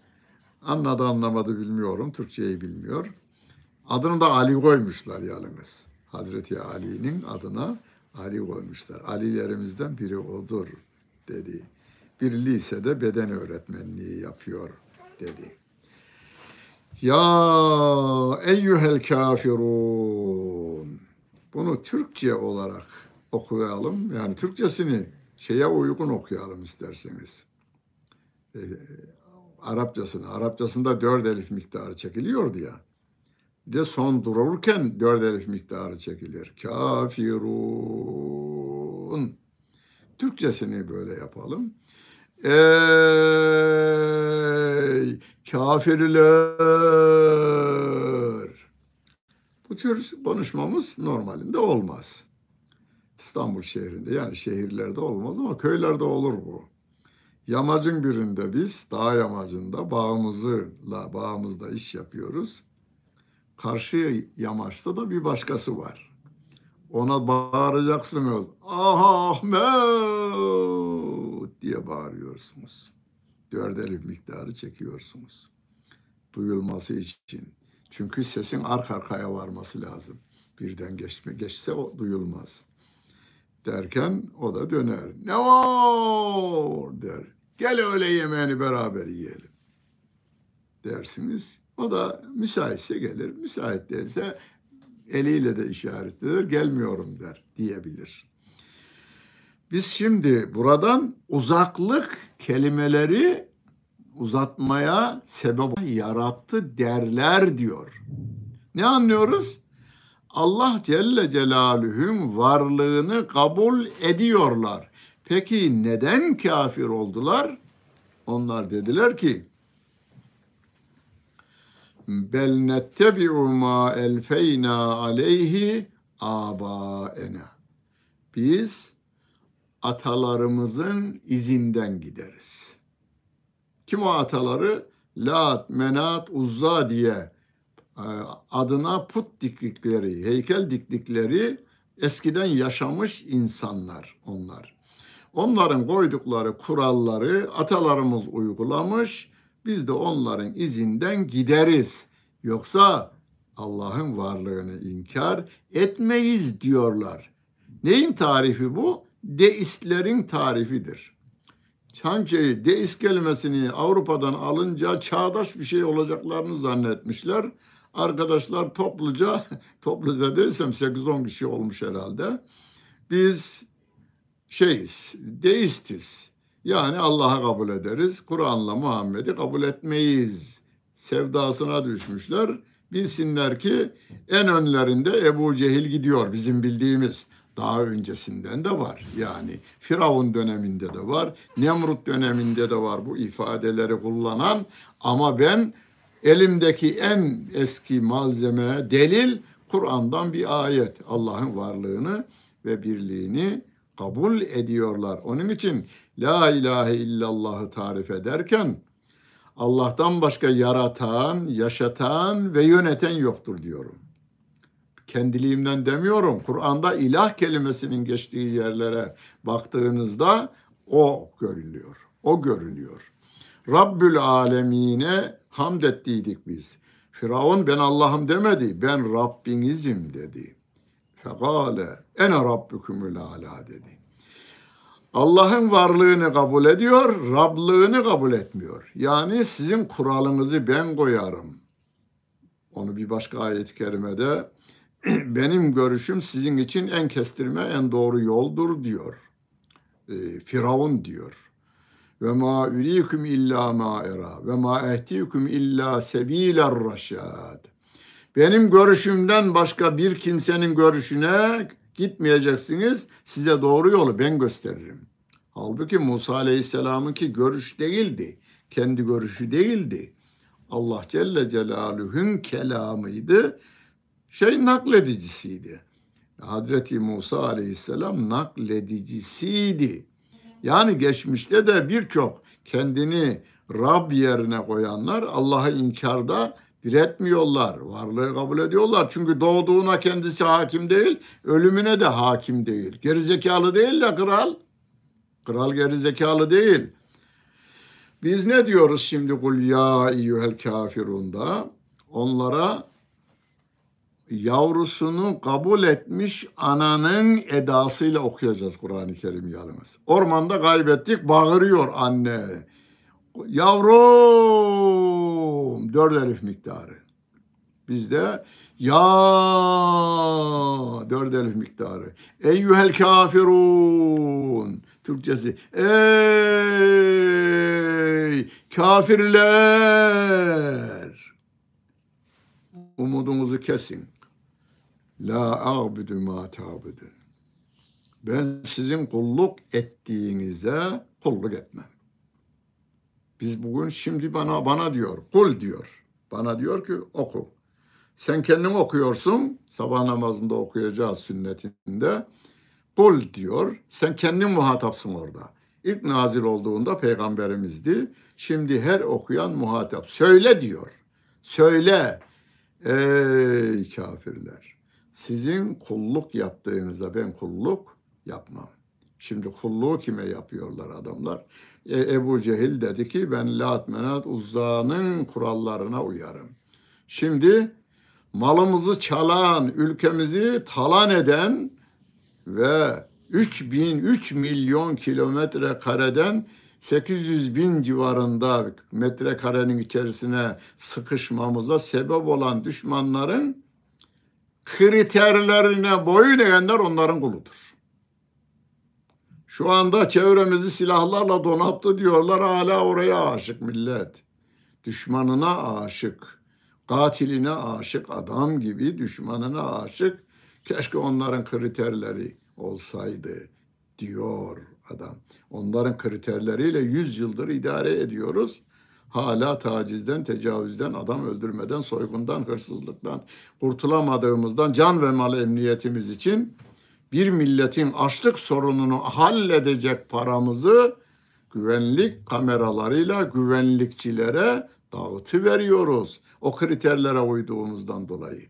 Anladı anlamadı bilmiyorum. Türkçeyi bilmiyor. Adını da Ali koymuşlar yalnız. Hazreti Ali'nin adına Ali koymuşlar. Alilerimizden biri odur. dedi. Bir lisede beden öğretmenliği yapıyor dedi. Ya eyyuhel kafirun. Bunu Türkçe olarak okuyalım. Yani Türkçesini şeye uygun okuyalım isterseniz. Ee, Arapçasını. Arapçasında dört elif miktarı çekiliyordu ya. De son dururken dört elif miktarı çekilir. Kafirun. Türkçesini böyle yapalım. Ey kafirler. Bu tür konuşmamız normalinde olmaz. İstanbul şehrinde yani şehirlerde olmaz ama köylerde olur bu. Yamacın birinde biz dağ yamacında bağımızla bağımızda iş yapıyoruz. Karşı yamaçta da bir başkası var. Ona bağıracaksınız. Ah Ahmet diye bağırıyorsunuz. Dört elif miktarı çekiyorsunuz. Duyulması için. Çünkü sesin arka arkaya varması lazım. Birden geçme geçse o duyulmaz. Derken o da döner. Ne var der. Gel öyle yemeğini beraber yiyelim. Dersiniz. O da müsaitse gelir. Müsait değilse eliyle de işaret eder. Gelmiyorum der diyebilir. Biz şimdi buradan uzaklık kelimeleri uzatmaya sebep yarattı derler diyor. Ne anlıyoruz? Allah Celle Celaluhu'nun varlığını kabul ediyorlar. Peki neden kafir oldular? Onlar dediler ki bel nettebi'u ma elfeyna aleyhi abaena. Biz atalarımızın izinden gideriz. Kim o ataları? Lat, Menat, Uzza diye e, adına put diktikleri, heykel diktikleri eskiden yaşamış insanlar onlar. Onların koydukları kuralları atalarımız uygulamış, biz de onların izinden gideriz. Yoksa Allah'ın varlığını inkar etmeyiz diyorlar. Neyin tarifi bu? Deistlerin tarifidir. Sanki deist kelimesini Avrupa'dan alınca çağdaş bir şey olacaklarını zannetmişler. Arkadaşlar topluca, topluca değilsem 8-10 kişi olmuş herhalde. Biz şeyiz, deistiz. Yani Allah'a kabul ederiz. Kur'an'la Muhammed'i kabul etmeyiz. Sevdasına düşmüşler. Bilsinler ki en önlerinde Ebu Cehil gidiyor bizim bildiğimiz. Daha öncesinden de var. Yani Firavun döneminde de var. Nemrut döneminde de var bu ifadeleri kullanan. Ama ben elimdeki en eski malzeme, delil Kur'an'dan bir ayet. Allah'ın varlığını ve birliğini kabul ediyorlar. Onun için La ilahe illallah'ı tarif ederken Allah'tan başka yaratan, yaşatan ve yöneten yoktur diyorum. Kendiliğimden demiyorum. Kur'an'da ilah kelimesinin geçtiği yerlere baktığınızda o görülüyor. O görülüyor. Rabbül alemine hamd ettiydik biz. Firavun ben Allah'ım demedi. Ben Rabbinizim dedi. Fekale ene rabbukumul ala dedi. Allah'ın varlığını kabul ediyor, Rablığını kabul etmiyor. Yani sizin kuralınızı ben koyarım. Onu bir başka ayet-i kerimede benim görüşüm sizin için en kestirme, en doğru yoldur diyor. E, Firavun diyor. Ve ma urikum illa ma era ve ma ehtikum illa sebiler raşad. Benim görüşümden başka bir kimsenin görüşüne gitmeyeceksiniz. Size doğru yolu ben gösteririm. Halbuki Musa Aleyhisselam'ınki görüş değildi. Kendi görüşü değildi. Allah Celle Celaluhu'nun kelamıydı. Şey nakledicisiydi. Hazreti Musa Aleyhisselam nakledicisiydi. Yani geçmişte de birçok kendini Rab yerine koyanlar Allah'ı inkarda diretmiyorlar. Varlığı kabul ediyorlar. Çünkü doğduğuna kendisi hakim değil, ölümüne de hakim değil. Gerizekalı değil de kral. Kral gerizekalı değil. Biz ne diyoruz şimdi kul ya eyyuhel kafirunda? Onlara yavrusunu kabul etmiş ananın edasıyla okuyacağız Kur'an-ı Kerim yalnız. Ormanda kaybettik bağırıyor anne. Yavrum dört elif miktarı. Bizde ya dört elif miktarı. Eyyühel kafirun. Türkçesi ey kafirler. Umudunuzu kesin. La a'budu ma ta'budun. Ben sizin kulluk ettiğinize kulluk etmem. Biz bugün şimdi bana bana diyor, kul diyor. Bana diyor ki oku. Sen kendin okuyorsun, sabah namazında okuyacağız sünnetinde. Kul diyor, sen kendin muhatapsın orada. İlk nazil olduğunda peygamberimizdi. Şimdi her okuyan muhatap. Söyle diyor. Söyle. Ey kafirler. Sizin kulluk yaptığınızda ben kulluk yapmam. Şimdi kulluğu kime yapıyorlar adamlar? E, Ebu Cehil dedi ki ben Lat Menat Uzza'nın kurallarına uyarım. Şimdi malımızı çalan, ülkemizi talan eden ve 3000 3 milyon kilometre kareden 800 bin civarında metrekarenin içerisine sıkışmamıza sebep olan düşmanların kriterlerine boyun eğenler onların kuludur. Şu anda çevremizi silahlarla donattı diyorlar hala oraya aşık millet. Düşmanına aşık, katiline aşık adam gibi düşmanına aşık. Keşke onların kriterleri olsaydı diyor adam. Onların kriterleriyle yüz yıldır idare ediyoruz. Hala tacizden, tecavüzden, adam öldürmeden, soygundan, hırsızlıktan kurtulamadığımızdan can ve mal emniyetimiz için bir milletin açlık sorununu halledecek paramızı güvenlik kameralarıyla güvenlikçilere dağıtı veriyoruz. O kriterlere uyduğumuzdan dolayı.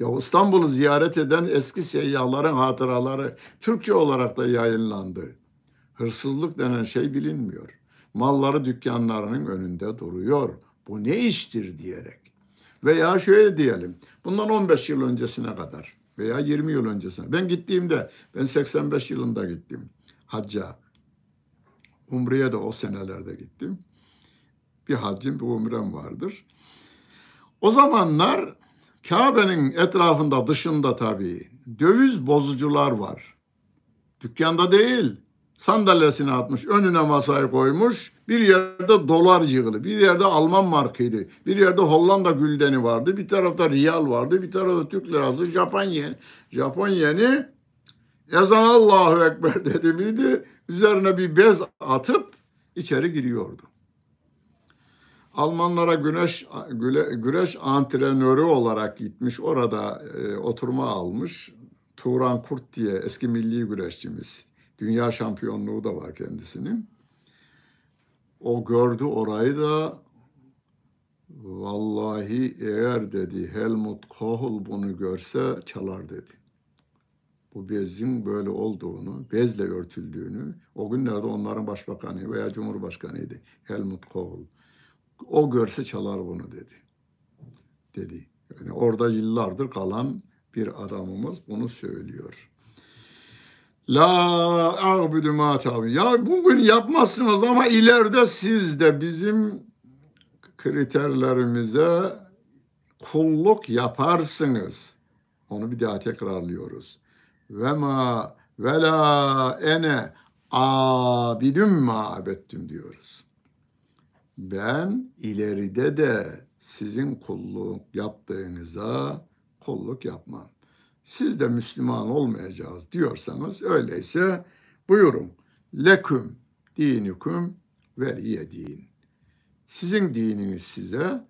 Ya İstanbul'u ziyaret eden eski seyyahların hatıraları Türkçe olarak da yayınlandı. Hırsızlık denen şey bilinmiyor. Malları dükkanlarının önünde duruyor. Bu ne iştir diyerek. Veya şöyle diyelim. Bundan 15 yıl öncesine kadar veya 20 yıl öncesine. Ben gittiğimde ben 85 yılında gittim hacca. Umre'ye de o senelerde gittim. Bir haccım bir umrem vardır. O zamanlar Kabe'nin etrafında dışında tabii döviz bozucular var. Dükkanda değil, sandalyesine atmış, önüne masayı koymuş. Bir yerde dolar yığılı, bir yerde Alman markıydı, bir yerde Hollanda güldeni vardı, bir tarafta riyal vardı, bir tarafta Türk lirası, Japon yeni. Japon yeni ezan Allahu Ekber dedi miydi, üzerine bir bez atıp içeri giriyordu. Almanlara güneş güreş antrenörü olarak gitmiş. Orada e, oturma almış. Turan Kurt diye eski milli güreşçimiz. Dünya şampiyonluğu da var kendisinin. O gördü orayı da vallahi eğer dedi Helmut Kohl bunu görse çalar dedi. Bu bezin böyle olduğunu, bezle örtüldüğünü, o günlerde onların başbakanı veya cumhurbaşkanıydı Helmut Kohl o görse çalar bunu dedi. Dedi. Yani orada yıllardır kalan bir adamımız bunu söylüyor. La a'budu ma Ya bugün yapmazsınız ama ileride siz de bizim kriterlerimize kulluk yaparsınız. Onu bir daha tekrarlıyoruz. Ve ma ve la ene abidüm ma abettüm diyoruz ben ileride de sizin kulluk yaptığınıza kulluk yapmam. Siz de Müslüman olmayacağız diyorsanız öyleyse buyurun. Leküm dinikum veliye din. Sizin dininiz size,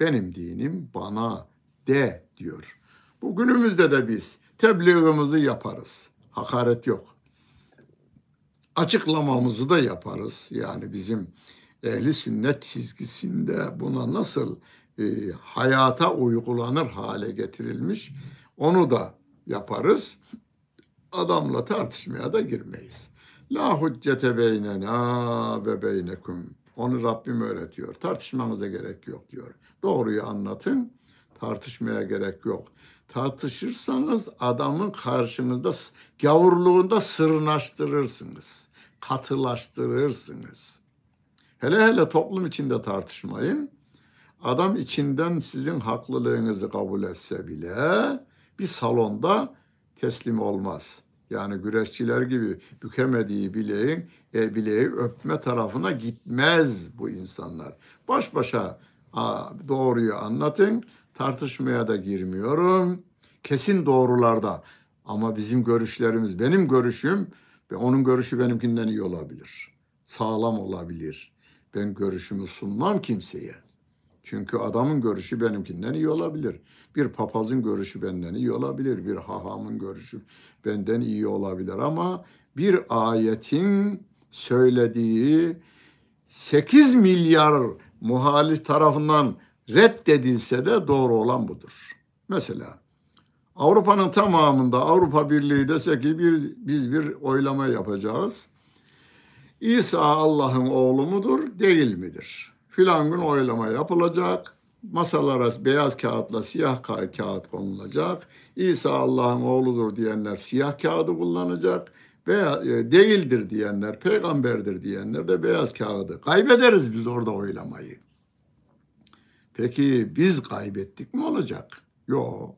benim dinim bana de diyor. Bugünümüzde de biz tebliğimizi yaparız. Hakaret yok. Açıklamamızı da yaparız. Yani bizim ehli sünnet çizgisinde buna nasıl e, hayata uygulanır hale getirilmiş onu da yaparız. Adamla tartışmaya da girmeyiz. La hüccete beynena ve beynekum. Onu Rabbim öğretiyor. Tartışmanıza gerek yok diyor. Doğruyu anlatın. Tartışmaya gerek yok. Tartışırsanız adamın karşınızda gavurluğunda sırnaştırırsınız. Katılaştırırsınız. Hele hele toplum içinde tartışmayın. Adam içinden sizin haklılığınızı kabul etse bile bir salonda teslim olmaz. Yani güreşçiler gibi bükemediği bileğin e, bileği öpme tarafına gitmez bu insanlar. Baş başa a, doğruyu anlatın. Tartışmaya da girmiyorum. Kesin doğrularda. Ama bizim görüşlerimiz, benim görüşüm ve onun görüşü benimkinden iyi olabilir. Sağlam olabilir. Ben görüşümü sunmam kimseye. Çünkü adamın görüşü benimkinden iyi olabilir. Bir papazın görüşü benden iyi olabilir. Bir hahamın görüşü benden iyi olabilir. Ama bir ayetin söylediği 8 milyar muhalif tarafından reddedilse de doğru olan budur. Mesela Avrupa'nın tamamında Avrupa Birliği dese ki bir, biz bir oylama yapacağız. İsa Allah'ın oğlu mudur, değil midir? Filan gün oylama yapılacak. Masalara beyaz kağıtla siyah ka- kağıt konulacak. İsa Allah'ın oğludur diyenler siyah kağıdı kullanacak. Veya e, değildir diyenler, peygamberdir diyenler de beyaz kağıdı. Kaybederiz biz orada oylamayı. Peki biz kaybettik mi olacak? Yok.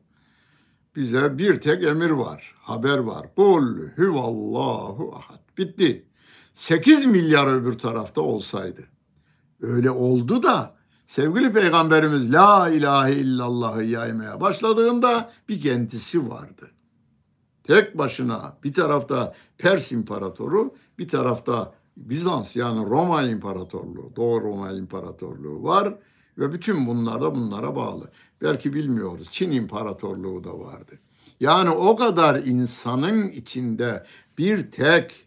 Bize bir tek emir var, haber var. Kul huvallahu ahad. Bitti. 8 milyar öbür tarafta olsaydı. Öyle oldu da sevgili peygamberimiz la ilahe illallah'ı yaymaya başladığında bir kendisi vardı. Tek başına bir tarafta Pers İmparatoru, bir tarafta Bizans yani Roma İmparatorluğu, Doğu Roma İmparatorluğu var ve bütün bunlar da bunlara bağlı. Belki bilmiyoruz. Çin İmparatorluğu da vardı. Yani o kadar insanın içinde bir tek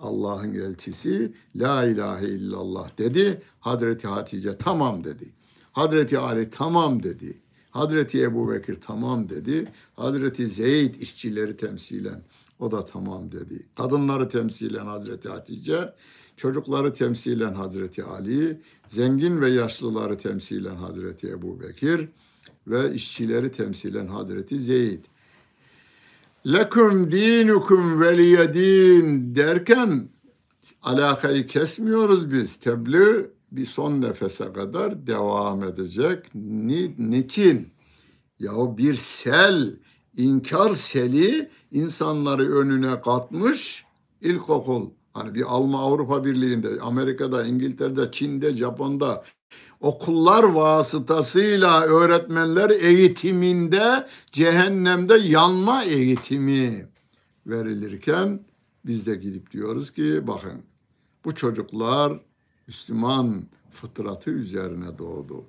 Allah'ın elçisi La ilahe illallah dedi. Hazreti Hatice tamam dedi. Hazreti Ali tamam dedi. Hazreti Ebu Bekir tamam dedi. Hazreti Zeyd işçileri temsilen o da tamam dedi. Kadınları temsilen Hazreti Hatice, çocukları temsilen Hazreti Ali, zengin ve yaşlıları temsilen Hazreti Ebu Bekir ve işçileri temsilen Hazreti Zeyd. Leküm dinukum veliyedin derken alakayı kesmiyoruz biz. Tebliğ bir son nefese kadar devam edecek. Ni, niçin? Ya bir sel, inkar seli insanları önüne katmış ilkokul. Hani bir Alman Avrupa Birliği'nde, Amerika'da, İngiltere'de, Çin'de, Japon'da okullar vasıtasıyla öğretmenler eğitiminde cehennemde yanma eğitimi verilirken biz de gidip diyoruz ki bakın bu çocuklar Müslüman fıtratı üzerine doğdu.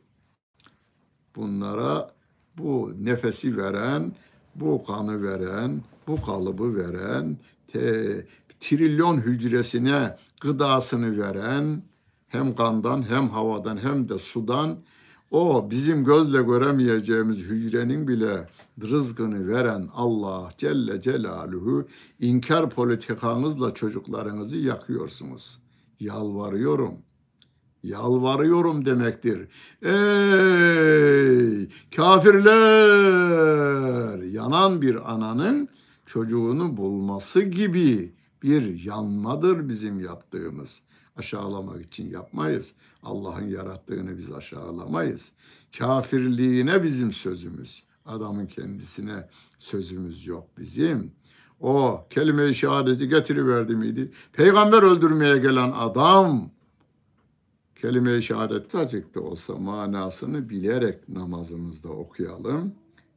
Bunlara bu nefesi veren, bu kanı veren, bu kalıbı veren, te, trilyon hücresine gıdasını veren, hem kandan hem havadan hem de sudan o bizim gözle göremeyeceğimiz hücrenin bile rızkını veren Allah Celle Celaluhu inkar politikanızla çocuklarınızı yakıyorsunuz. Yalvarıyorum. Yalvarıyorum demektir. Ey kafirler! Yanan bir ananın çocuğunu bulması gibi bir yanmadır bizim yaptığımız aşağılamak için yapmayız. Allah'ın yarattığını biz aşağılamayız. Kafirliğine bizim sözümüz. Adamın kendisine sözümüz yok bizim. O kelime-i şehadeti getiriverdi miydi? Peygamber öldürmeye gelen adam kelime-i şehadet azıcık da olsa manasını bilerek namazımızda okuyalım.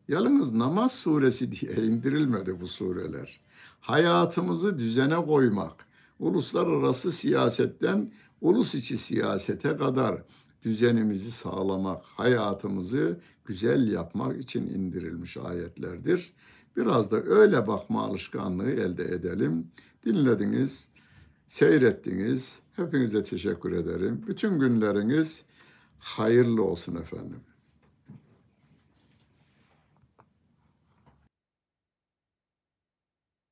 Yalnız namaz suresi diye indirilmedi bu sureler. Hayatımızı düzene koymak, uluslararası siyasetten ulus içi siyasete kadar düzenimizi sağlamak, hayatımızı güzel yapmak için indirilmiş ayetlerdir. Biraz da öyle bakma alışkanlığı elde edelim. Dinlediniz, seyrettiniz. Hepinize teşekkür ederim. Bütün günleriniz hayırlı olsun efendim.